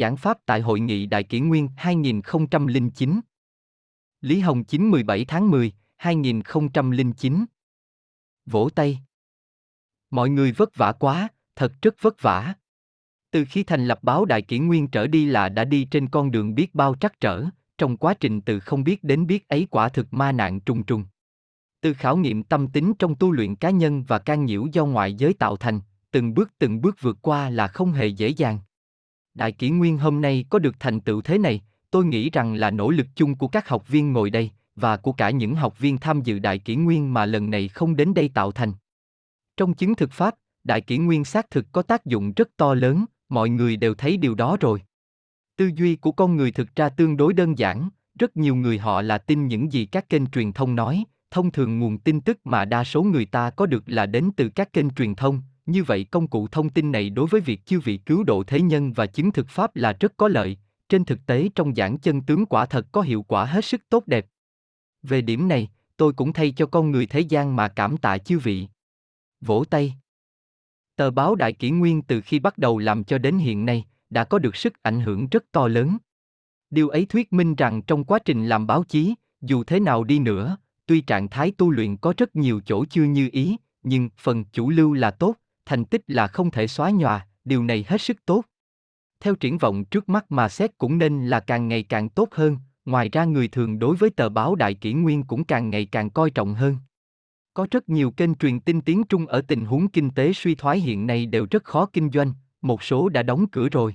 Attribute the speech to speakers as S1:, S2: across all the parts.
S1: giảng pháp tại Hội nghị Đại Kỷ Nguyên 2009. Lý Hồng 9 17 tháng 10, 2009. Vỗ tay. Mọi người vất vả quá, thật rất vất vả. Từ khi thành lập báo Đại Kỷ Nguyên trở đi là đã đi trên con đường biết bao trắc trở, trong quá trình từ không biết đến biết ấy quả thực ma nạn trùng trùng. Từ khảo nghiệm tâm tính trong tu luyện cá nhân và can nhiễu do ngoại giới tạo thành, từng bước từng bước vượt qua là không hề dễ dàng. Đại kỷ nguyên hôm nay có được thành tựu thế này, tôi nghĩ rằng là nỗ lực chung của các học viên ngồi đây, và của cả những học viên tham dự đại kỷ nguyên mà lần này không đến đây tạo thành. Trong chứng thực pháp, đại kỷ nguyên xác thực có tác dụng rất to lớn, mọi người đều thấy điều đó rồi. Tư duy của con người thực ra tương đối đơn giản, rất nhiều người họ là tin những gì các kênh truyền thông nói, thông thường nguồn tin tức mà đa số người ta có được là đến từ các kênh truyền thông, như vậy công cụ thông tin này đối với việc chư vị cứu độ thế nhân và chứng thực pháp là rất có lợi, trên thực tế trong giảng chân tướng quả thật có hiệu quả hết sức tốt đẹp. Về điểm này, tôi cũng thay cho con người thế gian mà cảm tạ chư vị. Vỗ tay. Tờ báo Đại Kỷ Nguyên từ khi bắt đầu làm cho đến hiện nay, đã có được sức ảnh hưởng rất to lớn. Điều ấy thuyết minh rằng trong quá trình làm báo chí, dù thế nào đi nữa, tuy trạng thái tu luyện có rất nhiều chỗ chưa như ý, nhưng phần chủ lưu là tốt, thành tích là không thể xóa nhòa, điều này hết sức tốt. Theo triển vọng trước mắt mà xét cũng nên là càng ngày càng tốt hơn, ngoài ra người thường đối với tờ báo Đại Kỷ Nguyên cũng càng ngày càng coi trọng hơn. Có rất nhiều kênh truyền tin tiếng Trung ở tình huống kinh tế suy thoái hiện nay đều rất khó kinh doanh, một số đã đóng cửa rồi.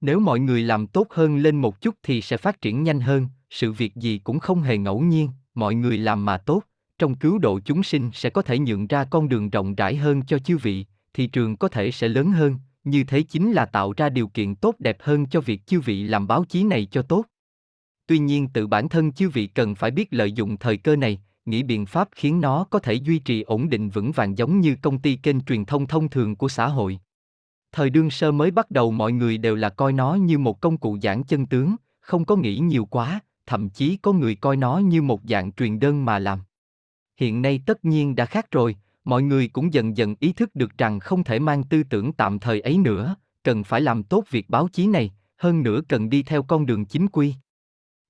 S1: Nếu mọi người làm tốt hơn lên một chút thì sẽ phát triển nhanh hơn, sự việc gì cũng không hề ngẫu nhiên, mọi người làm mà tốt, trong cứu độ chúng sinh sẽ có thể nhượng ra con đường rộng rãi hơn cho chư vị, thị trường có thể sẽ lớn hơn, như thế chính là tạo ra điều kiện tốt đẹp hơn cho việc chư vị làm báo chí này cho tốt. Tuy nhiên tự bản thân chư vị cần phải biết lợi dụng thời cơ này, nghĩ biện pháp khiến nó có thể duy trì ổn định vững vàng giống như công ty kênh truyền thông thông thường của xã hội. Thời đương sơ mới bắt đầu mọi người đều là coi nó như một công cụ giảng chân tướng, không có nghĩ nhiều quá, thậm chí có người coi nó như một dạng truyền đơn mà làm. Hiện nay tất nhiên đã khác rồi, mọi người cũng dần dần ý thức được rằng không thể mang tư tưởng tạm thời ấy nữa, cần phải làm tốt việc báo chí này, hơn nữa cần đi theo con đường chính quy.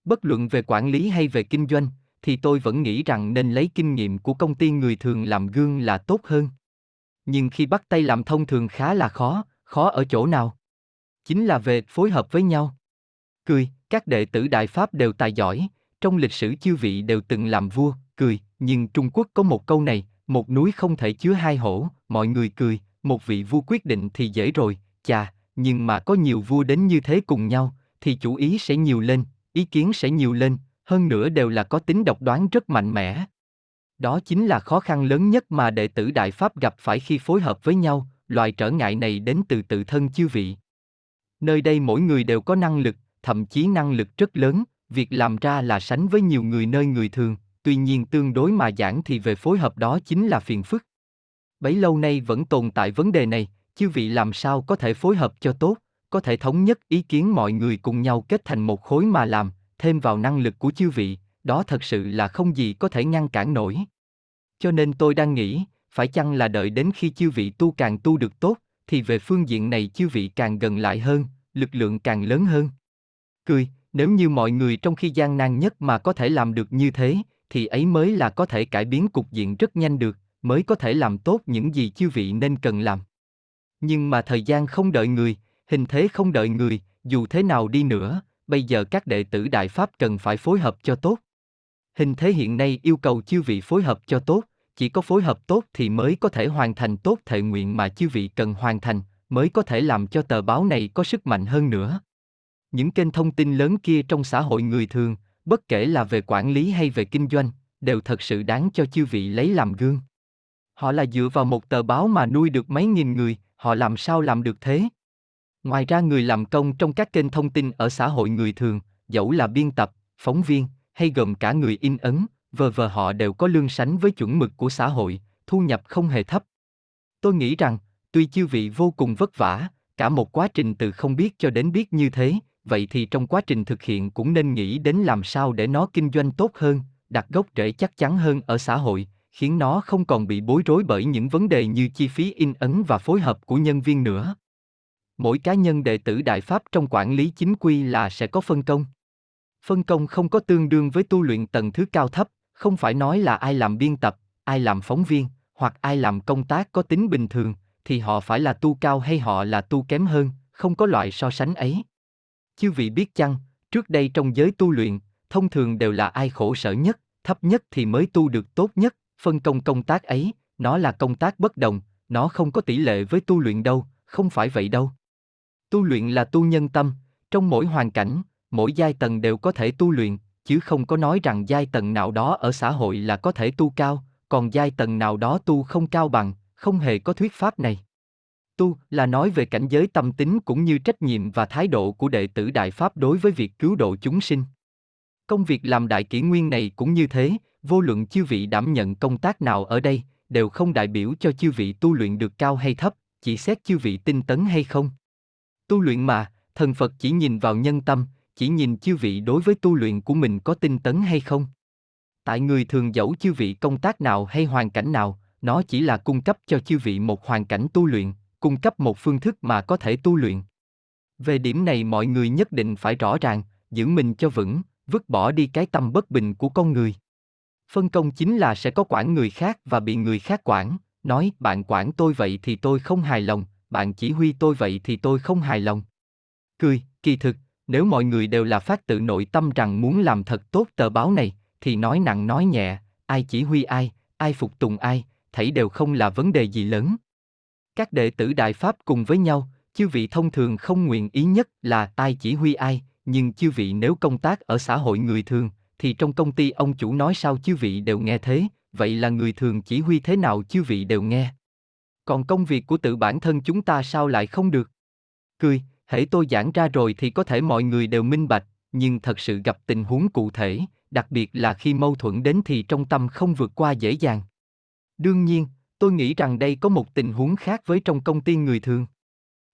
S1: Bất luận về quản lý hay về kinh doanh, thì tôi vẫn nghĩ rằng nên lấy kinh nghiệm của công ty người thường làm gương là tốt hơn. Nhưng khi bắt tay làm thông thường khá là khó, khó ở chỗ nào? Chính là về phối hợp với nhau. Cười, các đệ tử Đại Pháp đều tài giỏi, trong lịch sử chư vị đều từng làm vua, cười, nhưng Trung Quốc có một câu này, một núi không thể chứa hai hổ, mọi người cười, một vị vua quyết định thì dễ rồi, chà, nhưng mà có nhiều vua đến như thế cùng nhau, thì chủ ý sẽ nhiều lên, ý kiến sẽ nhiều lên, hơn nữa đều là có tính độc đoán rất mạnh mẽ. Đó chính là khó khăn lớn nhất mà đệ tử Đại Pháp gặp phải khi phối hợp với nhau, loại trở ngại này đến từ tự thân chư vị. Nơi đây mỗi người đều có năng lực, thậm chí năng lực rất lớn, việc làm ra là sánh với nhiều người nơi người thường, tuy nhiên tương đối mà giảng thì về phối hợp đó chính là phiền phức. Bấy lâu nay vẫn tồn tại vấn đề này, chư vị làm sao có thể phối hợp cho tốt, có thể thống nhất ý kiến mọi người cùng nhau kết thành một khối mà làm, thêm vào năng lực của chư vị, đó thật sự là không gì có thể ngăn cản nổi. Cho nên tôi đang nghĩ, phải chăng là đợi đến khi chư vị tu càng tu được tốt, thì về phương diện này chư vị càng gần lại hơn, lực lượng càng lớn hơn. Cười, nếu như mọi người trong khi gian nan nhất mà có thể làm được như thế, thì ấy mới là có thể cải biến cục diện rất nhanh được, mới có thể làm tốt những gì chư vị nên cần làm. Nhưng mà thời gian không đợi người, hình thế không đợi người, dù thế nào đi nữa, bây giờ các đệ tử Đại Pháp cần phải phối hợp cho tốt. Hình thế hiện nay yêu cầu chư vị phối hợp cho tốt, chỉ có phối hợp tốt thì mới có thể hoàn thành tốt thệ nguyện mà chư vị cần hoàn thành, mới có thể làm cho tờ báo này có sức mạnh hơn nữa. Những kênh thông tin lớn kia trong xã hội người thường, bất kể là về quản lý hay về kinh doanh, đều thật sự đáng cho chư vị lấy làm gương. Họ là dựa vào một tờ báo mà nuôi được mấy nghìn người, họ làm sao làm được thế? Ngoài ra người làm công trong các kênh thông tin ở xã hội người thường, dẫu là biên tập, phóng viên, hay gồm cả người in ấn, vờ vờ họ đều có lương sánh với chuẩn mực của xã hội, thu nhập không hề thấp. Tôi nghĩ rằng, tuy chư vị vô cùng vất vả, cả một quá trình từ không biết cho đến biết như thế, vậy thì trong quá trình thực hiện cũng nên nghĩ đến làm sao để nó kinh doanh tốt hơn, đặt gốc rễ chắc chắn hơn ở xã hội, khiến nó không còn bị bối rối bởi những vấn đề như chi phí in ấn và phối hợp của nhân viên nữa. mỗi cá nhân đệ tử Đại Pháp trong quản lý chính quy là sẽ có phân công. Phân công không có tương đương với tu luyện tầng thứ cao thấp, không phải nói là ai làm biên tập, ai làm phóng viên, hoặc ai làm công tác có tính bình thường, thì họ phải là tu cao hay họ là tu kém hơn, không có loại so sánh ấy. Chư vị biết chăng, trước đây trong giới tu luyện, thông thường đều là ai khổ sở nhất, thấp nhất thì mới tu được tốt nhất, phân công công tác ấy, nó là công tác bất đồng, nó không có tỷ lệ với tu luyện đâu, không phải vậy đâu. Tu luyện là tu nhân tâm, trong mỗi hoàn cảnh, mỗi giai tầng đều có thể tu luyện, chứ không có nói rằng giai tầng nào đó ở xã hội là có thể tu cao, còn giai tầng nào đó tu không cao bằng, không hề có thuyết pháp này. Tu là nói về cảnh giới tâm tính cũng như trách nhiệm và thái độ của đệ tử Đại Pháp đối với việc cứu độ chúng sinh. Công việc làm đại kỷ nguyên này cũng như thế, vô luận chư vị đảm nhận công tác nào ở đây, đều không đại biểu cho chư vị tu luyện được cao hay thấp, chỉ xét chư vị tinh tấn hay không. Tu luyện mà, thần Phật chỉ nhìn vào nhân tâm, chỉ nhìn chư vị đối với tu luyện của mình có tinh tấn hay không. Tại người thường dẫu chư vị công tác nào hay hoàn cảnh nào, nó chỉ là cung cấp cho chư vị một hoàn cảnh tu luyện, cung cấp một phương thức mà có thể tu luyện. Về điểm này mọi người nhất định phải rõ ràng, giữ mình cho vững, vứt bỏ đi cái tâm bất bình của con người. Phân công chính là sẽ có quản người khác và bị người khác quản, nói bạn quản tôi vậy thì tôi không hài lòng, bạn chỉ huy tôi vậy thì tôi không hài lòng. Cười, kỳ thực, nếu mọi người đều là phát tự nội tâm rằng muốn làm thật tốt tờ báo này, thì nói nặng nói nhẹ, ai chỉ huy ai, ai phục tùng ai, thảy đều không là vấn đề gì lớn. Các đệ tử Đại Pháp cùng với nhau, chư vị thông thường không nguyện ý nhất là ai chỉ huy ai, nhưng chư vị nếu công tác ở xã hội người thường, thì trong công ty ông chủ nói sao chư vị đều nghe thế, vậy là người thường chỉ huy thế nào chư vị đều nghe. Còn công việc của tự bản thân chúng ta sao lại không được? Cười, hễ tôi giảng ra rồi thì có thể mọi người đều minh bạch, nhưng thật sự gặp tình huống cụ thể, đặc biệt là khi mâu thuẫn đến thì trong tâm không vượt qua dễ dàng. Đương nhiên, tôi nghĩ rằng đây có một tình huống khác với trong công ty người thường.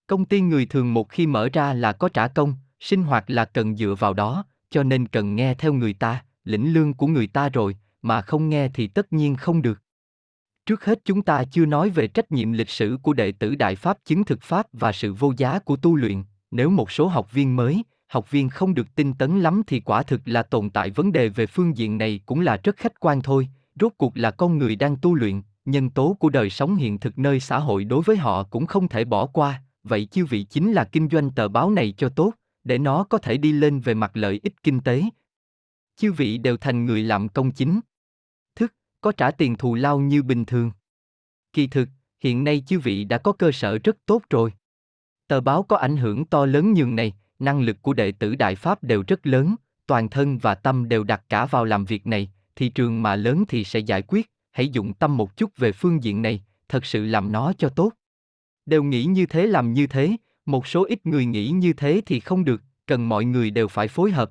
S1: Công ty người thường một khi mở ra là có trả công, sinh hoạt là cần dựa vào đó, cho nên cần nghe theo người ta, lĩnh lương của người ta rồi, mà không nghe thì tất nhiên không được. Trước hết chúng ta chưa nói về trách nhiệm lịch sử của đệ tử Đại Pháp chứng thực Pháp và sự vô giá của tu luyện, nếu một số học viên mới, học viên không được tinh tấn lắm thì quả thực là tồn tại vấn đề về phương diện này cũng là rất khách quan thôi, rốt cuộc là con người đang tu luyện, nhân tố của đời sống hiện thực nơi xã hội đối với họ cũng không thể bỏ qua, vậy chư vị chính là kinh doanh tờ báo này cho tốt, để nó có thể đi lên về mặt lợi ích kinh tế. Chư vị đều thành người làm công chính. Thức, có trả tiền thù lao như bình thường. Kỳ thực, hiện nay chư vị đã có cơ sở rất tốt rồi. Tờ báo có ảnh hưởng to lớn nhường này, năng lực của đệ tử Đại Pháp đều rất lớn, toàn thân và tâm đều đặt cả vào làm việc này, thị trường mà lớn thì sẽ giải quyết, hãy dụng tâm một chút về phương diện này, thật sự làm nó cho tốt. Đều nghĩ như thế làm như thế, một số ít người nghĩ như thế thì không được, cần mọi người đều phải phối hợp.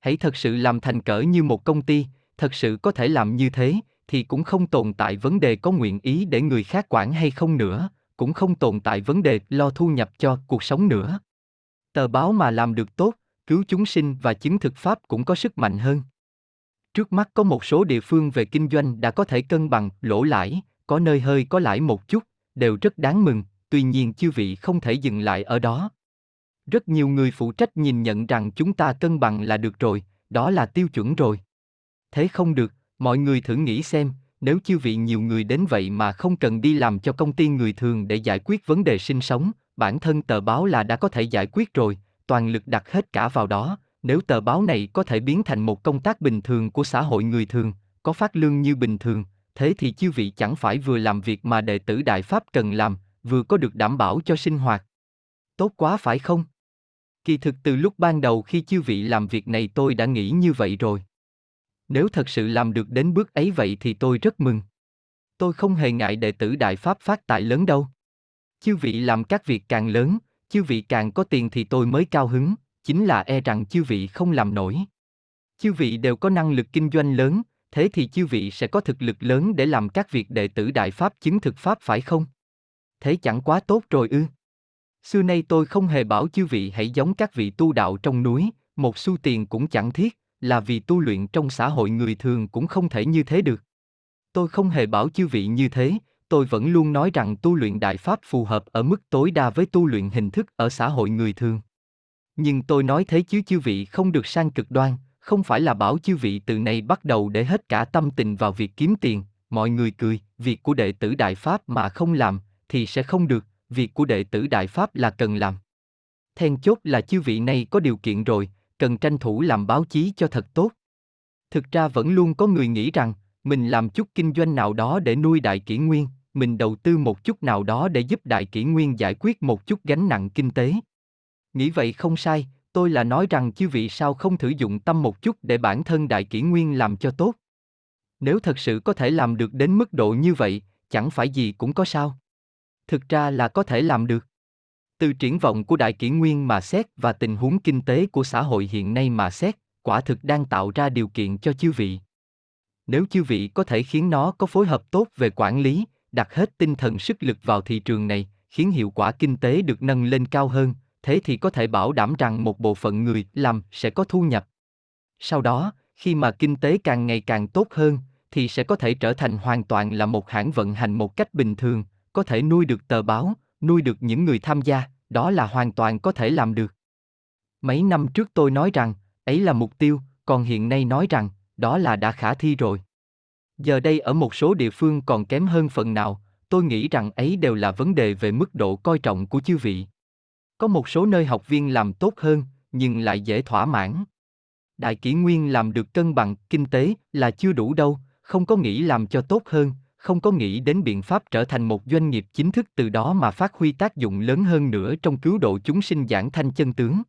S1: Hãy thật sự làm thành cỡ như một công ty, thật sự có thể làm như thế, thì cũng không tồn tại vấn đề có nguyện ý để người khác quản hay không nữa, cũng không tồn tại vấn đề lo thu nhập cho cuộc sống nữa. Tờ báo mà làm được tốt, cứu chúng sinh và chứng thực pháp cũng có sức mạnh hơn. Trước mắt có một số địa phương về kinh doanh đã có thể cân bằng, lỗ lãi, có nơi hơi có lãi một chút, đều rất đáng mừng, tuy nhiên chư vị không thể dừng lại ở đó. Rất nhiều người phụ trách nhìn nhận rằng chúng ta cân bằng là được rồi, đó là tiêu chuẩn rồi. Thế không được, mọi người thử nghĩ xem, nếu chư vị nhiều người đến vậy mà không cần đi làm cho công ty người thường để giải quyết vấn đề sinh sống, bản thân tờ báo là đã có thể giải quyết rồi, toàn lực đặt hết cả vào đó, nếu tờ báo này có thể biến thành một công tác bình thường của xã hội người thường, có phát lương như bình thường, thế thì chư vị chẳng phải vừa làm việc mà đệ tử Đại Pháp cần làm, vừa có được đảm bảo cho sinh hoạt. Tốt quá phải không? Kỳ thực từ lúc ban đầu khi chư vị làm việc này tôi đã nghĩ như vậy rồi. Nếu thật sự làm được đến bước ấy vậy thì tôi rất mừng. Tôi không hề ngại đệ tử Đại Pháp phát tài lớn đâu. Chư vị làm các việc càng lớn, chư vị càng có tiền thì tôi mới cao hứng, chính là e rằng chư vị không làm nổi. Chư vị đều có năng lực kinh doanh lớn, thế thì chư vị sẽ có thực lực lớn để làm các việc đệ tử Đại Pháp chứng thực Pháp phải không? Thế chẳng quá tốt rồi ư? Xưa nay tôi không hề bảo chư vị hãy giống các vị tu đạo trong núi, một xu tiền cũng chẳng thiết, là vì tu luyện trong xã hội người thường cũng không thể như thế được. Tôi không hề bảo chư vị như thế, tôi vẫn luôn nói rằng tu luyện đại pháp phù hợp ở mức tối đa với tu luyện hình thức ở xã hội người thường. Nhưng tôi nói thế chứ chư vị không được sang cực đoan, không phải là bảo chư vị từ nay bắt đầu để hết cả tâm tình vào việc kiếm tiền, mọi người cười, việc của đệ tử đại pháp mà không làm, thì sẽ không được, việc của đệ tử đại pháp là cần làm. Then chốt là chư vị này có điều kiện rồi, cần tranh thủ làm báo chí cho thật tốt. Thực ra vẫn luôn có người nghĩ rằng, mình làm chút kinh doanh nào đó để nuôi đại kỷ nguyên, mình đầu tư một chút nào đó để giúp đại kỷ nguyên giải quyết một chút gánh nặng kinh tế. Nghĩ vậy không sai, tôi là nói rằng chư vị sao không thử dụng tâm một chút để bản thân đại kỷ nguyên làm cho tốt. Nếu thật sự có thể làm được đến mức độ như vậy, chẳng phải gì cũng có sao. Thực ra là có thể làm được. Từ triển vọng của đại kỷ nguyên mà xét và tình huống kinh tế của xã hội hiện nay mà xét, quả thực đang tạo ra điều kiện cho chư vị. Nếu chư vị có thể khiến nó có phối hợp tốt về quản lý, đặt hết tinh thần sức lực vào thị trường này, khiến hiệu quả kinh tế được nâng lên cao hơn, thế thì có thể bảo đảm rằng một bộ phận người làm sẽ có thu nhập. Sau đó, khi mà kinh tế càng ngày càng tốt hơn, thì sẽ có thể trở thành hoàn toàn là một hãng vận hành một cách bình thường, có thể nuôi được tờ báo, nuôi được những người tham gia, đó là hoàn toàn có thể làm được. Mấy năm trước tôi nói rằng, ấy là mục tiêu, còn hiện nay nói rằng, đó là đã khả thi rồi. Giờ đây ở một số địa phương còn kém hơn phần nào, tôi nghĩ rằng ấy đều là vấn đề về mức độ coi trọng của chư vị. Có một số nơi học viên làm tốt hơn, nhưng lại dễ thỏa mãn. Đại kỷ nguyên làm được cân bằng kinh tế là chưa đủ đâu, không có nghĩ làm cho tốt hơn, không có nghĩ đến biện pháp trở thành một doanh nghiệp chính thức từ đó mà phát huy tác dụng lớn hơn nữa trong cứu độ chúng sinh giảng thanh chân tướng.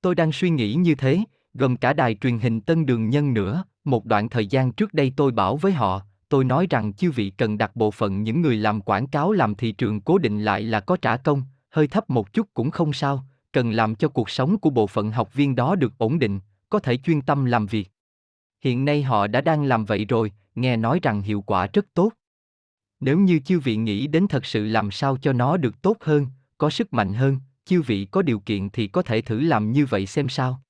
S1: Tôi đang suy nghĩ như thế, gồm cả đài truyền hình Tân Đường Nhân nữa, một đoạn thời gian trước đây tôi bảo với họ, tôi nói rằng chư vị cần đặt bộ phận những người làm quảng cáo làm thị trường cố định lại là có trả công, hơi thấp một chút cũng không sao, cần làm cho cuộc sống của bộ phận học viên đó được ổn định, có thể chuyên tâm làm việc. Hiện nay họ đã đang làm vậy rồi, nghe nói rằng hiệu quả rất tốt. Nếu như chư vị nghĩ đến thật sự làm sao cho nó được tốt hơn, có sức mạnh hơn, chư vị có điều kiện thì có thể thử làm như vậy xem sao.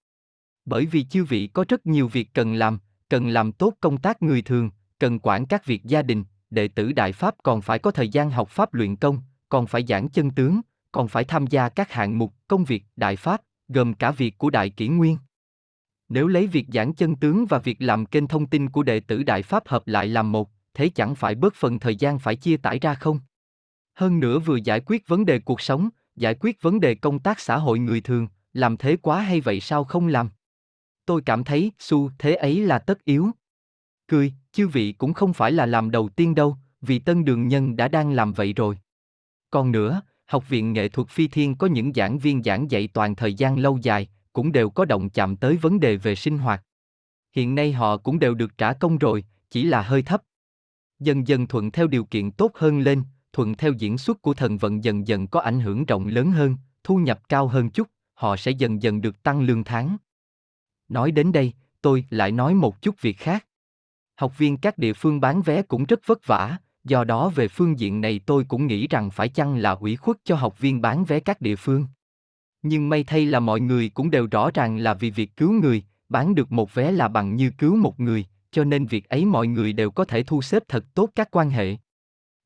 S1: Bởi vì chư vị có rất nhiều việc cần làm, cần làm tốt công tác người thường, cần quản các việc gia đình, đệ tử Đại Pháp còn phải có thời gian học Pháp luyện công, còn phải giảng chân tướng, còn phải tham gia các hạng mục công việc Đại Pháp, gồm cả việc của Đại Kỷ Nguyên. Nếu lấy việc giảng chân tướng và việc làm kênh thông tin của đệ tử Đại Pháp hợp lại làm một, thế chẳng phải bớt phần thời gian phải chia tải ra không? Hơn nữa vừa giải quyết vấn đề cuộc sống, giải quyết vấn đề công tác xã hội người thường, làm thế quá hay vậy sao không làm? Tôi cảm thấy xu thế ấy là tất yếu. Cười, chư vị cũng không phải là làm đầu tiên đâu, vì tân đường nhân đã đang làm vậy rồi. Còn nữa, Học viện Nghệ thuật Phi Thiên có những giảng viên giảng dạy toàn thời gian lâu dài, cũng đều có động chạm tới vấn đề về sinh hoạt. Hiện nay họ cũng đều được trả công rồi, chỉ là hơi thấp. Dần dần thuận theo điều kiện tốt hơn lên, thuận theo diễn xuất của thần vận dần dần có ảnh hưởng rộng lớn hơn, thu nhập cao hơn chút, họ sẽ dần dần được tăng lương tháng. Nói đến đây, tôi lại nói một chút việc khác. Học viên các địa phương bán vé cũng rất vất vả, do đó về phương diện này tôi cũng nghĩ rằng phải chăng là ủy khuất cho học viên bán vé các địa phương. Nhưng may thay là mọi người cũng đều rõ ràng là vì việc cứu người, bán được một vé là bằng như cứu một người, cho nên việc ấy mọi người đều có thể thu xếp thật tốt các quan hệ.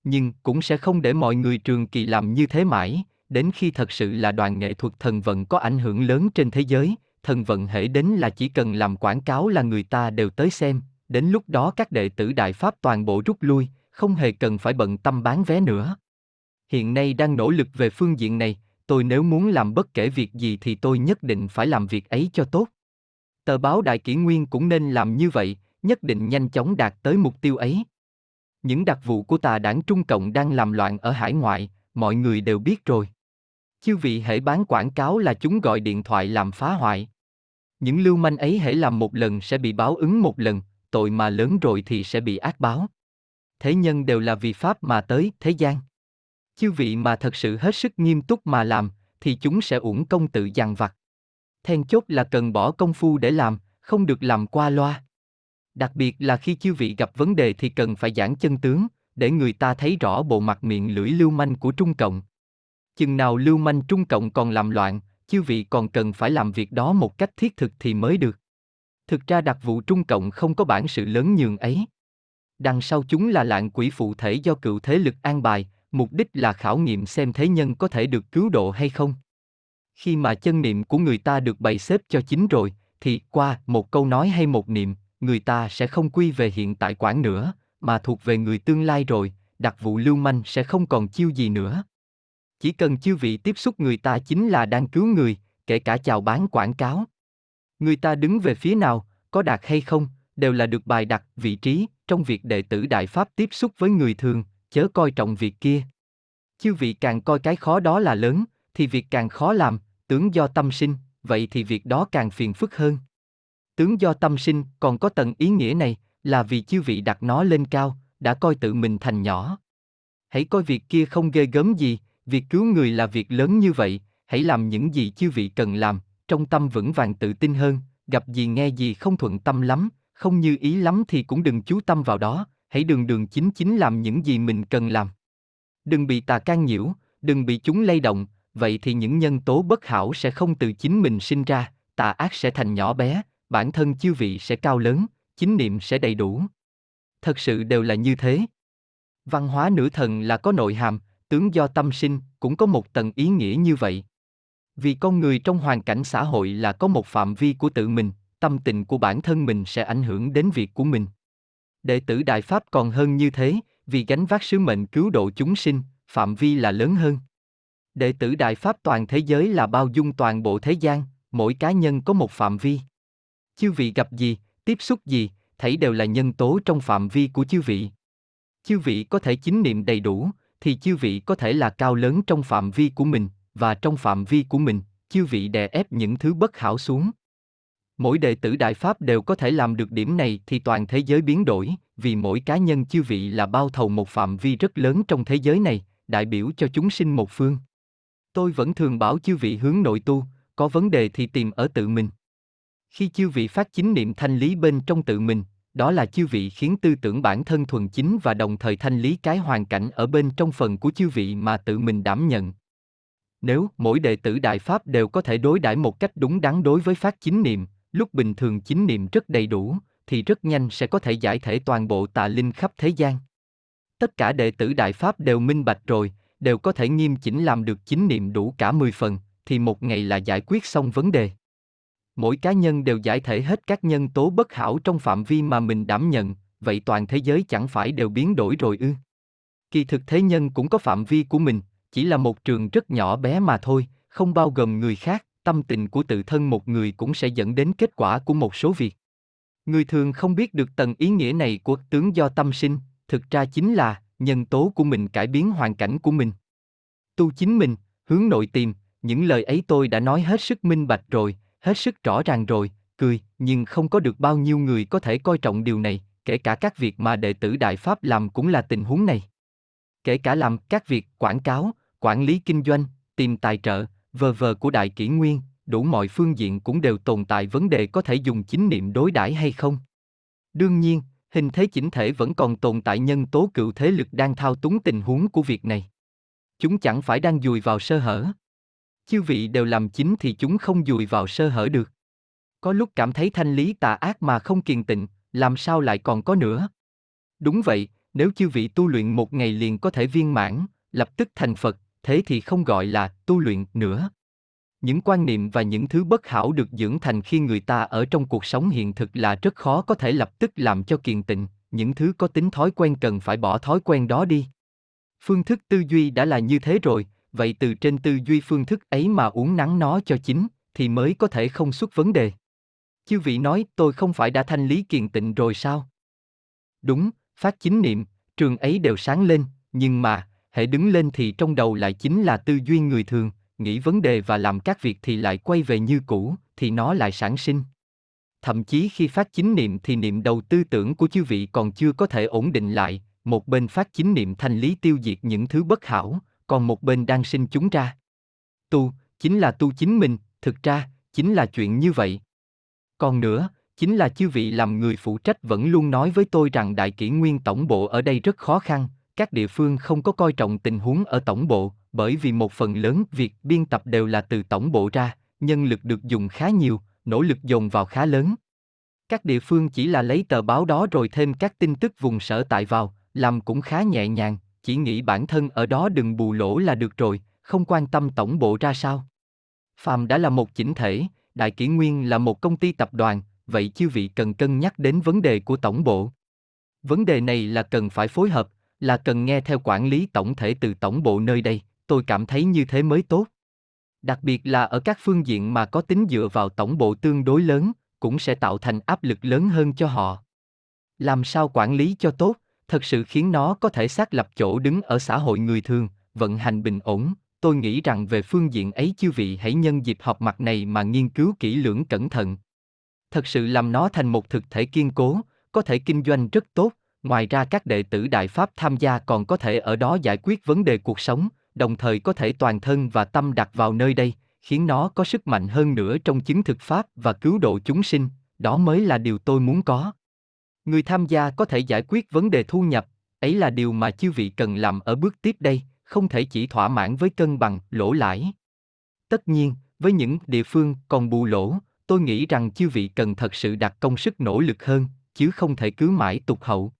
S1: Nhưng cũng sẽ không để mọi người trường kỳ làm như thế mãi, đến khi thật sự là đoàn nghệ thuật thần vận có ảnh hưởng lớn trên thế giới, thần vận hệ đến là chỉ cần làm quảng cáo là người ta đều tới xem, đến lúc đó các đệ tử Đại Pháp toàn bộ rút lui, không hề cần phải bận tâm bán vé nữa. Hiện nay đang nỗ lực về phương diện này, tôi nếu muốn làm bất kể việc gì thì tôi nhất định phải làm việc ấy cho tốt. Tờ báo Đại Kỷ Nguyên cũng nên làm như vậy, nhất định nhanh chóng đạt tới mục tiêu ấy. Những đặc vụ của tà đảng Trung Cộng đang làm loạn ở hải ngoại, mọi người đều biết rồi. Chư vị hãy bán quảng cáo là chúng gọi điện thoại làm phá hoại. Những lưu manh ấy hãy làm một lần sẽ bị báo ứng một lần, tội mà lớn rồi thì sẽ bị ác báo. Thế nhân đều là vì Pháp mà tới thế gian. Chư vị mà thật sự hết sức nghiêm túc mà làm, thì chúng sẽ uổng công tự dằn vặt. Then chốt là cần bỏ công phu để làm, không được làm qua loa. Đặc biệt là khi chư vị gặp vấn đề thì cần phải giảng chân tướng, để người ta thấy rõ bộ mặt miệng lưỡi lưu manh của Trung Cộng. Chừng nào lưu manh Trung Cộng còn làm loạn, chư vị còn cần phải làm việc đó một cách thiết thực thì mới được. Thực ra đặc vụ Trung Cộng không có bản sự lớn nhường ấy đằng sau chúng là lạng quỷ phụ thể do cựu thế lực an bài, mục đích là khảo nghiệm xem thế nhân có thể được cứu độ hay không. Khi mà chân niệm của người ta được bày xếp cho chính rồi, thì qua một câu nói hay một niệm, người ta sẽ không quy về hiện tại quản nữa, mà thuộc về người tương lai rồi, đặc vụ lưu manh sẽ không còn chiêu gì nữa. Chỉ cần chiêu vị tiếp xúc người ta chính là đang cứu người, kể cả chào bán quảng cáo. Người ta đứng về phía nào, có đạt hay không, đều là được bài đặt vị trí trong việc đệ tử Đại Pháp tiếp xúc với người thường, chớ coi trọng việc kia. Chư vị càng coi cái khó đó là lớn, thì việc càng khó làm, tướng do tâm sinh, vậy thì việc đó càng phiền phức hơn. Tướng do tâm sinh còn có tầng ý nghĩa này, là vì chư vị đặt nó lên cao, đã coi tự mình thành nhỏ. Hãy coi việc kia không ghê gớm gì, việc cứu người là việc lớn như vậy, hãy làm những gì chư vị cần làm, trong tâm vững vàng tự tin hơn, gặp gì nghe gì không thuận tâm lắm, không như ý lắm thì cũng đừng chú tâm vào đó, hãy đường đường chính chính làm những gì mình cần làm. Đừng bị tà can nhiễu, đừng bị chúng lay động, vậy thì những nhân tố bất hảo sẽ không từ chính mình sinh ra, tà ác sẽ thành nhỏ bé, bản thân chư vị sẽ cao lớn, chính niệm sẽ đầy đủ. Thật sự đều là như thế. Văn hóa nữ thần là có nội hàm, tướng do tâm sinh, cũng có một tầng ý nghĩa như vậy. Vì con người trong hoàn cảnh xã hội là có một phạm vi của tự mình, tâm tình của bản thân mình sẽ ảnh hưởng đến việc của mình. Đệ tử Đại Pháp còn hơn như thế, vì gánh vác sứ mệnh cứu độ chúng sinh, phạm vi là lớn hơn. Đệ tử Đại Pháp toàn thế giới là bao dung toàn bộ thế gian, mỗi cá nhân có một phạm vi. Chư vị gặp gì, tiếp xúc gì, thảy đều là nhân tố trong phạm vi của chư vị. Chư vị có thể chính niệm đầy đủ, thì chư vị có thể là cao lớn trong phạm vi của mình, và trong phạm vi của mình, chư vị đè ép những thứ bất hảo xuống. Mỗi đệ tử Đại Pháp đều có thể làm được điểm này thì toàn thế giới biến đổi, vì mỗi cá nhân chư vị là bao thầu một phạm vi rất lớn trong thế giới này, đại biểu cho chúng sinh một phương. Tôi vẫn thường bảo chư vị hướng nội tu, có vấn đề thì tìm ở tự mình. Khi chư vị phát chính niệm thanh lý bên trong tự mình, đó là chư vị khiến tư tưởng bản thân thuần chính và đồng thời thanh lý cái hoàn cảnh ở bên trong phần của chư vị mà tự mình đảm nhận. Nếu mỗi đệ tử Đại Pháp đều có thể đối đãi một cách đúng đắn đối với phát chính niệm, lúc bình thường chính niệm rất đầy đủ, thì rất nhanh sẽ có thể giải thể toàn bộ tà linh khắp thế gian. Tất cả đệ tử Đại Pháp đều minh bạch rồi, đều có thể nghiêm chỉnh làm được chính niệm đủ cả 10 phần, thì một ngày là giải quyết xong vấn đề. Mỗi cá nhân đều giải thể hết các nhân tố bất hảo trong phạm vi mà mình đảm nhận, vậy toàn thế giới chẳng phải đều biến đổi rồi ư? Kỳ thực thế nhân cũng có phạm vi của mình, chỉ là một trường rất nhỏ bé mà thôi, không bao gồm người khác, tâm tình của tự thân một người cũng sẽ dẫn đến kết quả của một số việc. Người thường không biết được tầng ý nghĩa này của tướng do tâm sinh, thực ra chính là nhân tố của mình cải biến hoàn cảnh của mình. Tu chính mình, hướng nội tìm, những lời ấy tôi đã nói hết sức minh bạch rồi, hết sức rõ ràng rồi, cười, nhưng không có được bao nhiêu người có thể coi trọng điều này, kể cả các việc mà đệ tử Đại Pháp làm cũng là tình huống này. Kể cả làm các việc quảng cáo, quản lý kinh doanh, tìm tài trợ, vờ vờ của đại kỷ nguyên, đủ mọi phương diện cũng đều tồn tại vấn đề có thể dùng chính niệm đối đãi hay không. Đương nhiên, hình thế chỉnh thể vẫn còn tồn tại nhân tố cựu thế lực đang thao túng tình huống của việc này. Chúng chẳng phải đang dùi vào sơ hở. Chư vị đều làm chính thì chúng không dùi vào sơ hở được. Có lúc cảm thấy thanh lý tà ác mà không kiền tịnh, làm sao lại còn có nữa? Đúng vậy, nếu chư vị tu luyện một ngày liền có thể viên mãn, lập tức thành Phật, thế thì không gọi là tu luyện nữa. Những quan niệm và những thứ bất hảo được dưỡng thành khi người ta ở trong cuộc sống hiện thực là rất khó có thể lập tức làm cho kiền tịnh, những thứ có tính thói quen cần phải bỏ thói quen đó đi. Phương thức tư duy đã là như thế rồi, vậy từ trên tư duy phương thức ấy mà uống nắng nó cho chính, thì mới có thể không xuất vấn đề. Chư vị nói tôi không phải đã thanh lý kiền tịnh rồi sao? Đúng, phát chính niệm, trường ấy đều sáng lên, nhưng mà, hệ đứng lên thì trong đầu lại chính là tư duy người thường, nghĩ vấn đề và làm các việc thì lại quay về như cũ, thì nó lại sản sinh. Thậm chí khi phát chính niệm thì niệm đầu tư tưởng của chư vị còn chưa có thể ổn định lại, một bên phát chính niệm thanh lý tiêu diệt những thứ bất hảo, còn một bên đang sinh chúng ra. Tu, chính là tu chính mình, thực ra, chính là chuyện như vậy. Còn nữa, chính là chư vị làm người phụ trách vẫn luôn nói với tôi rằng đại kỷ nguyên tổng bộ ở đây rất khó khăn, các địa phương không có coi trọng tình huống ở tổng bộ, bởi vì một phần lớn việc biên tập đều là từ tổng bộ ra, nhân lực được dùng khá nhiều, nỗ lực dồn vào khá lớn. Các địa phương chỉ là lấy tờ báo đó rồi thêm các tin tức vùng sở tại vào, làm cũng khá nhẹ nhàng, chỉ nghĩ bản thân ở đó đừng bù lỗ là được rồi, không quan tâm tổng bộ ra sao. Phàm đã là một chỉnh thể, Đại Kỷ Nguyên là một công ty tập đoàn, vậy chư vị cần cân nhắc đến vấn đề của tổng bộ. Vấn đề này là cần phải phối hợp, là cần nghe theo quản lý tổng thể từ tổng bộ nơi đây, tôi cảm thấy như thế mới tốt. Đặc biệt là ở các phương diện mà có tính dựa vào tổng bộ tương đối lớn, cũng sẽ tạo thành áp lực lớn hơn cho họ. Làm sao quản lý cho tốt, thật sự khiến nó có thể xác lập chỗ đứng ở xã hội người thường, vận hành bình ổn. Tôi nghĩ rằng về phương diện ấy chư vị hãy nhân dịp họp mặt này mà nghiên cứu kỹ lưỡng cẩn thận. Thật sự làm nó thành một thực thể kiên cố, có thể kinh doanh rất tốt, ngoài ra các đệ tử Đại Pháp tham gia còn có thể ở đó giải quyết vấn đề cuộc sống, đồng thời có thể toàn thân và tâm đặt vào nơi đây, khiến nó có sức mạnh hơn nữa trong chứng thực Pháp và cứu độ chúng sinh, đó mới là điều tôi muốn có. Người tham gia có thể giải quyết vấn đề thu nhập, ấy là điều mà chư vị cần làm ở bước tiếp đây, không thể chỉ thỏa mãn với cân bằng, lỗ lãi. Tất nhiên, với những địa phương còn bù lỗ, tôi nghĩ rằng chư vị cần thật sự đặt công sức nỗ lực hơn, chứ không thể cứ mãi tục hậu.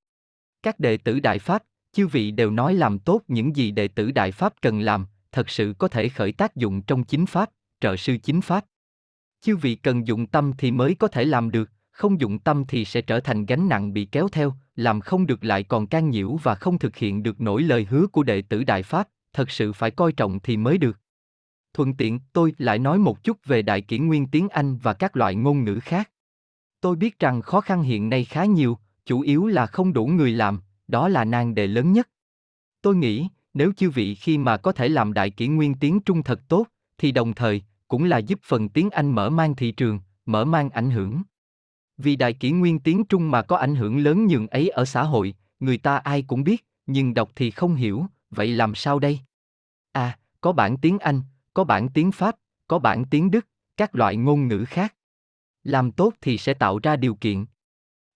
S1: Các đệ tử Đại Pháp, chư vị đều nói làm tốt những gì đệ tử Đại Pháp cần làm, thật sự có thể khởi tác dụng trong chính Pháp, trợ sư chính Pháp. Chư vị cần dụng tâm thì mới có thể làm được, không dụng tâm thì sẽ trở thành gánh nặng bị kéo theo, làm không được lại còn can nhiễu và không thực hiện được nổi lời hứa của đệ tử Đại Pháp, thật sự phải coi trọng thì mới được. Thuận tiện, tôi lại nói một chút về đại kỷ nguyên tiếng Anh và các loại ngôn ngữ khác. Tôi biết rằng khó khăn hiện nay khá nhiều, chủ yếu là không đủ người làm, đó là nan đề lớn nhất. Tôi nghĩ, nếu chư vị khi mà có thể làm đại kỷ nguyên tiếng Trung thật tốt, thì đồng thời, cũng là giúp phần tiếng Anh mở mang thị trường, mở mang ảnh hưởng. Vì đại kỷ nguyên tiếng Trung mà có ảnh hưởng lớn nhường ấy ở xã hội, người ta ai cũng biết, nhưng đọc thì không hiểu, vậy làm sao đây? À, có bản tiếng Anh, có bản tiếng Pháp, có bản tiếng Đức, các loại ngôn ngữ khác. Làm tốt thì sẽ tạo ra điều kiện.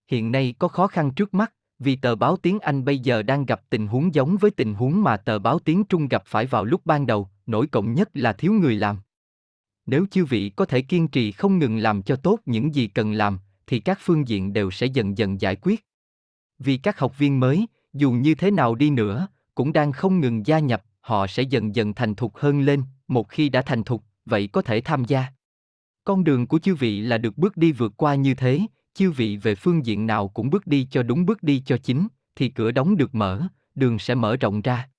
S1: Hiện nay có khó khăn trước mắt, vì tờ báo tiếng Anh bây giờ đang gặp tình huống giống với tình huống mà tờ báo tiếng Trung gặp phải vào lúc ban đầu, nổi cộng nhất là thiếu người làm. Nếu chư vị có thể kiên trì không ngừng làm cho tốt những gì cần làm, thì các phương diện đều sẽ dần dần giải quyết. Vì các học viên mới, dù như thế nào đi nữa, cũng đang không ngừng gia nhập, họ sẽ dần dần thành thục hơn lên, một khi đã thành thục, vậy có thể tham gia. Con đường của chư vị là được bước đi vượt qua như thế, chư vị về phương diện nào cũng bước đi cho đúng bước đi cho chính, thì cửa đóng được mở, đường sẽ mở rộng ra.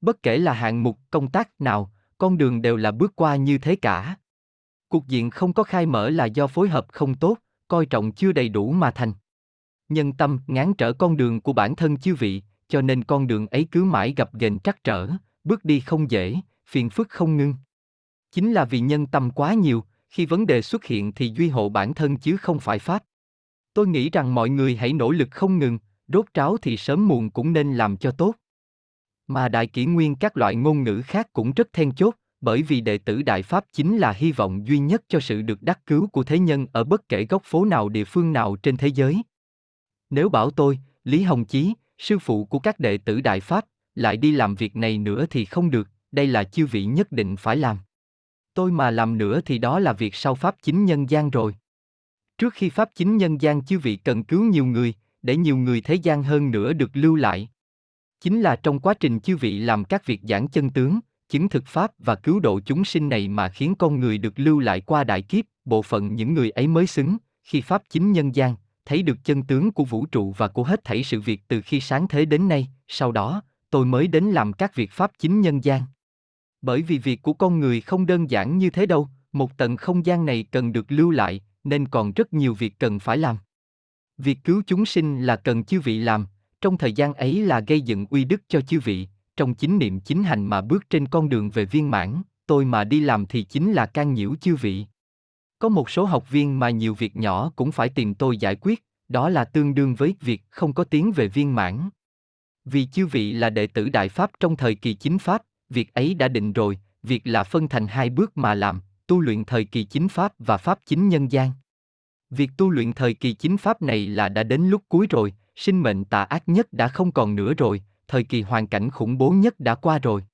S1: Bất kể là hạng mục công tác nào, con đường đều là bước qua như thế cả. Cuộc diện không có khai mở là do phối hợp không tốt, coi trọng chưa đầy đủ mà thành. Nhân tâm ngán trở con đường của bản thân chư vị, cho nên con đường ấy cứ mãi gặp ghềnh trắc trở, bước đi không dễ, phiền phức không ngưng. Chính là vì nhân tâm quá nhiều, khi vấn đề xuất hiện thì duy hộ bản thân chứ không phải pháp. Tôi nghĩ rằng mọi người hãy nỗ lực không ngừng, rốt ráo thì sớm muộn cũng nên làm cho tốt. Mà đại kỷ nguyên các loại ngôn ngữ khác cũng rất then chốt, bởi vì đệ tử Đại Pháp chính là hy vọng duy nhất cho sự được đắc cứu của thế nhân ở bất kể góc phố nào địa phương nào trên thế giới. Nếu bảo tôi, Lý Hồng Chí, sư phụ của các đệ tử Đại Pháp, lại đi làm việc này nữa thì không được, đây là chiêu vị nhất định phải làm. Tôi mà làm nữa thì đó là việc sau Pháp chính nhân gian rồi. Trước khi Pháp chính nhân gian chư vị cần cứu nhiều người, để nhiều người thế gian hơn nữa được lưu lại. Chính là trong quá trình chư vị làm các việc giảng chân tướng, chứng thực Pháp và cứu độ chúng sinh này mà khiến con người được lưu lại qua đại kiếp, bộ phận những người ấy mới xứng, khi Pháp chính nhân gian, thấy được chân tướng của vũ trụ và của hết thảy sự việc từ khi sáng thế đến nay, sau đó, tôi mới đến làm các việc Pháp chính nhân gian. Bởi vì việc của con người không đơn giản như thế đâu, một tầng không gian này cần được lưu lại, nên còn rất nhiều việc cần phải làm. Việc cứu chúng sinh là cần chư vị làm, trong thời gian ấy là gây dựng uy đức cho chư vị, trong chính niệm chính hành mà bước trên con đường về viên mãn, tôi mà đi làm thì chính là can nhiễu chư vị. Có một số học viên mà nhiều việc nhỏ cũng phải tìm tôi giải quyết, đó là tương đương với việc không có tiếng về viên mãn. Vì chư vị là đệ tử Đại Pháp trong thời kỳ chính Pháp, việc ấy đã định rồi, việc là phân thành hai bước mà làm, tu luyện thời kỳ chính Pháp và Pháp chính nhân gian. Việc tu luyện thời kỳ chính Pháp này là đã đến lúc cuối rồi, sinh mệnh tà ác nhất đã không còn nữa rồi, thời kỳ hoàn cảnh khủng bố nhất đã qua rồi.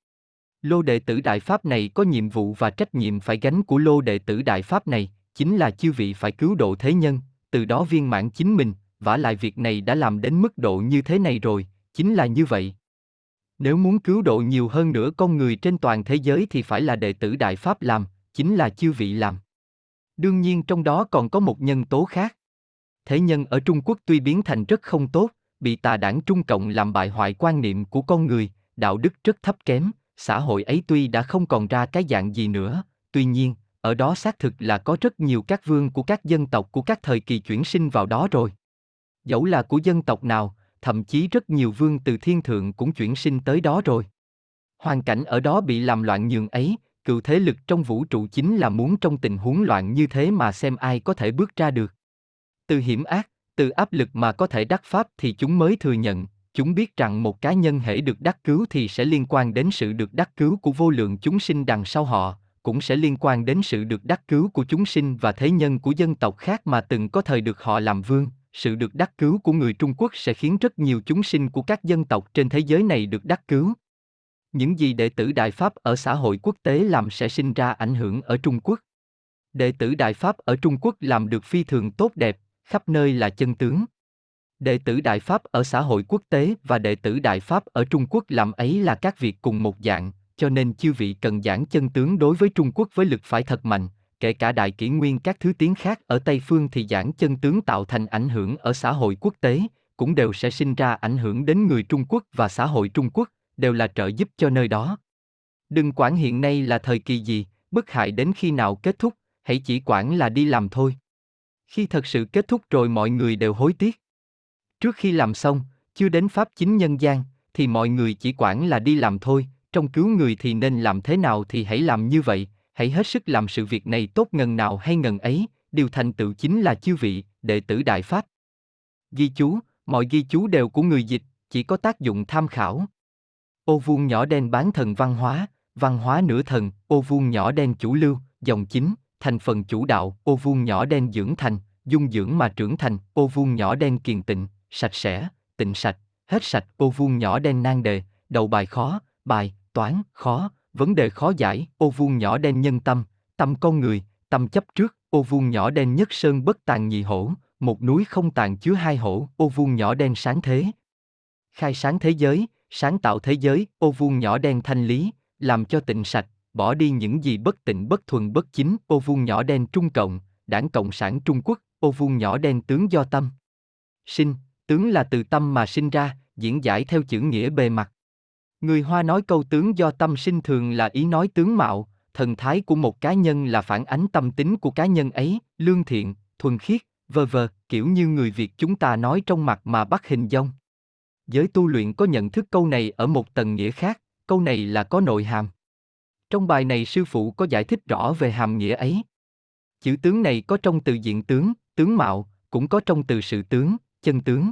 S1: Lô đệ tử Đại Pháp này có nhiệm vụ và trách nhiệm phải gánh của lô đệ tử Đại Pháp này, chính là chư vị phải cứu độ thế nhân, từ đó viên mãn chính mình, vả lại việc này đã làm đến mức độ như thế này rồi, chính là như vậy. Nếu muốn cứu độ nhiều hơn nữa con người trên toàn thế giới thì phải là đệ tử Đại Pháp làm, chính là chư vị làm. Đương nhiên trong đó còn có một nhân tố khác. Thế nhân ở Trung Quốc tuy biến thành rất không tốt, bị tà đảng Trung Cộng làm bại hoại quan niệm của con người, đạo đức rất thấp kém, xã hội ấy tuy đã không còn ra cái dạng gì nữa, tuy nhiên, ở đó xác thực là có rất nhiều các vương của các dân tộc của các thời kỳ chuyển sinh vào đó rồi. Dẫu là của dân tộc nào, thậm chí rất nhiều vương từ thiên thượng cũng chuyển sinh tới đó rồi. Hoàn cảnh ở đó bị làm loạn nhường ấy, cựu thế lực trong vũ trụ chính là muốn trong tình huống loạn như thế mà xem ai có thể bước ra được. Từ hiểm ác, từ áp lực mà có thể đắc pháp thì chúng mới thừa nhận, chúng biết rằng một cá nhân hễ được đắc cứu thì sẽ liên quan đến sự được đắc cứu của vô lượng chúng sinh đằng sau họ, cũng sẽ liên quan đến sự được đắc cứu của chúng sinh và thế nhân của dân tộc khác mà từng có thời được họ làm vương, sự được đắc cứu của người Trung Quốc sẽ khiến rất nhiều chúng sinh của các dân tộc trên thế giới này được đắc cứu. Những gì đệ tử Đại Pháp ở xã hội quốc tế làm sẽ sinh ra ảnh hưởng ở Trung Quốc. Đệ tử Đại Pháp ở Trung Quốc làm được phi thường tốt đẹp, khắp nơi là chân tướng. Đệ tử Đại Pháp ở xã hội quốc tế và đệ tử Đại Pháp ở Trung Quốc làm ấy là các việc cùng một dạng, cho nên chư vị cần giảng chân tướng đối với Trung Quốc với lực phải thật mạnh, kể cả đại kỷ nguyên các thứ tiếng khác ở Tây Phương thì giảng chân tướng tạo thành ảnh hưởng ở xã hội quốc tế, cũng đều sẽ sinh ra ảnh hưởng đến người Trung Quốc và xã hội Trung Quốc, đều là trợ giúp cho nơi đó. Đừng quản hiện nay là thời kỳ gì, bất hại đến khi nào kết thúc, hãy chỉ quản là đi làm thôi. Khi thật sự kết thúc rồi mọi người đều hối tiếc. Trước khi làm xong, chưa đến pháp chính nhân gian, thì mọi người chỉ quản là đi làm thôi, trong cứu người thì nên làm thế nào thì hãy làm như vậy, hãy hết sức làm sự việc này tốt ngần nào hay ngần ấy, điều thành tựu chính là chư vị, đệ tử Đại Pháp. Ghi chú, mọi ghi chú đều của người dịch, chỉ có tác dụng tham khảo. Ô vuông nhỏ đen bán thần văn hóa, văn hóa nửa thần, ô vuông nhỏ đen chủ lưu, dòng chính, thành phần chủ đạo, ô vuông nhỏ đen dưỡng thành, dung dưỡng mà trưởng thành, ô vuông nhỏ đen kiền tịnh, sạch sẽ, tịnh sạch, hết sạch, ô vuông nhỏ đen nan đề, đầu bài khó, bài, toán, khó, vấn đề khó giải, ô vuông nhỏ đen nhân tâm, tâm con người, tâm chấp trước, ô vuông nhỏ đen nhất sơn bất tàn nhị hổ, một núi không tàn chứa hai hổ, ô vuông nhỏ đen sáng thế. Khai sáng thế giới, sáng tạo thế giới, ô vuông nhỏ đen thanh lý, làm cho tịnh sạch, bỏ đi những gì bất tịnh bất thuần bất chính, ô vuông nhỏ đen trung cộng, đảng Cộng sản Trung Quốc, ô vuông nhỏ đen tướng do tâm. Sinh, tướng là từ tâm mà sinh ra, diễn giải theo chữ nghĩa bề mặt. Người Hoa nói câu tướng do tâm sinh thường là ý nói tướng mạo, thần thái của một cá nhân là phản ánh tâm tính của cá nhân ấy, lương thiện, thuần khiết, vờ vờ, kiểu như người Việt chúng ta nói trong mặt mà bắt hình dông. Giới tu luyện có nhận thức câu này ở một tầng nghĩa khác, câu này là có nội hàm. Trong bài này sư phụ có giải thích rõ về hàm nghĩa ấy. Chữ tướng này có trong từ diện tướng, tướng mạo, cũng có trong từ sự tướng, chân tướng.